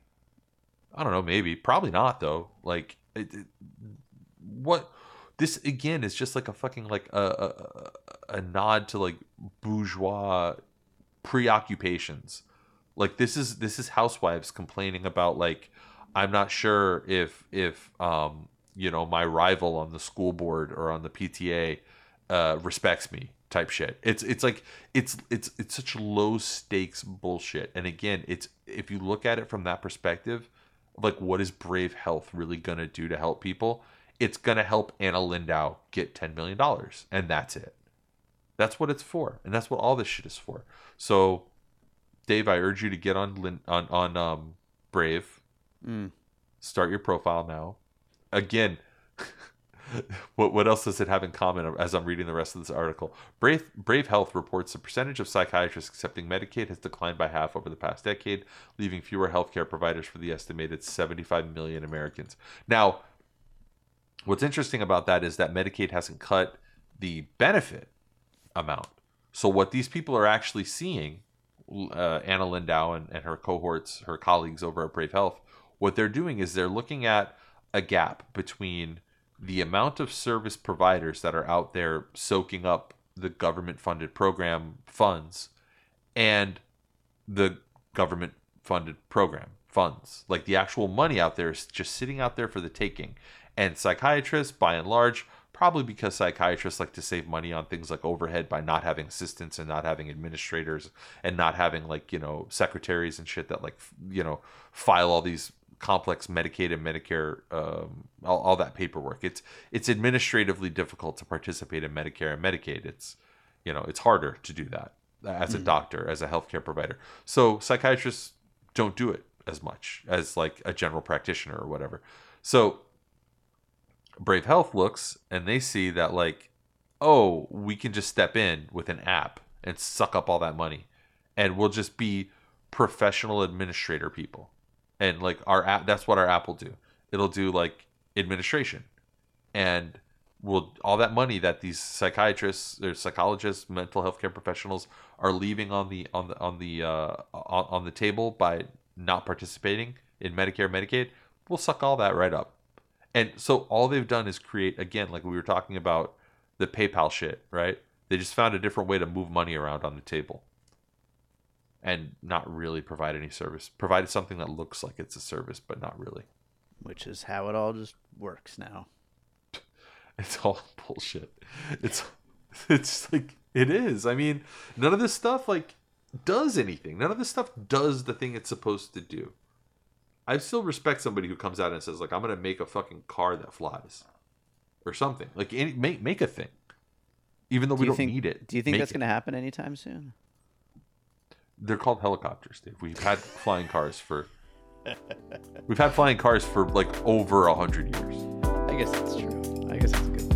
I don't know maybe. Probably not though. Like it, it- what this again is just like a fucking like a, a, a- nod to like bourgeois preoccupations. Like this is this is housewives complaining about like i'm not sure if if um you know my rival on the school board or on the pta uh respects me type shit it's it's like it's it's it's such low stakes bullshit and again it's if you look at it from that perspective like what is brave health really gonna do to help people it's gonna help anna lindow get 10 million dollars and that's it that's what it's for and that's what all this shit is for so Dave, I urge you to get on Lin- on on um, Brave. Mm. Start your profile now. Again, what what else does it have in common? As I'm reading the rest of this article, Brave Brave Health reports the percentage of psychiatrists accepting Medicaid has declined by half over the past decade, leaving fewer healthcare providers for the estimated 75 million Americans. Now, what's interesting about that is that Medicaid hasn't cut the benefit amount. So what these people are actually seeing uh, Anna Lindow and, and her cohorts, her colleagues over at Brave Health, what they're doing is they're looking at a gap between the amount of service providers that are out there soaking up the government funded program funds and the government funded program funds. Like the actual money out there is just sitting out there for the taking. And psychiatrists, by and large, probably because psychiatrists like to save money on things like overhead by not having assistants and not having administrators and not having like, you know, secretaries and shit that like, you know, file all these complex Medicaid and Medicare, um, all, all that paperwork. It's it's administratively difficult to participate in Medicare and Medicaid. It's you know it's harder to do that as a doctor, as a healthcare provider. So psychiatrists don't do it as much as like a general practitioner or whatever. So Brave Health looks and they see that like, oh, we can just step in with an app and suck up all that money, and we'll just be professional administrator people, and like our app, that's what our app will do. It'll do like administration, and will all that money that these psychiatrists or psychologists, mental health care professionals are leaving on the on the on the uh, on, on the table by not participating in Medicare, Medicaid, we'll suck all that right up. And so all they've done is create again, like we were talking about the PayPal shit, right? They just found a different way to move money around on the table and not really provide any service. Provided something that looks like it's a service, but not really. Which is how it all just works now. It's all bullshit. It's it's like it is. I mean, none of this stuff like does anything. None of this stuff does the thing it's supposed to do. I still respect somebody who comes out and says like I'm going to make a fucking car that flies or something. Like any, make make a thing. Even though Do we don't think, need it. Do you think that's going to happen anytime soon? They're called helicopters, Dave. We've had flying cars for We've had flying cars for like over a hundred years. I guess that's true. I guess a good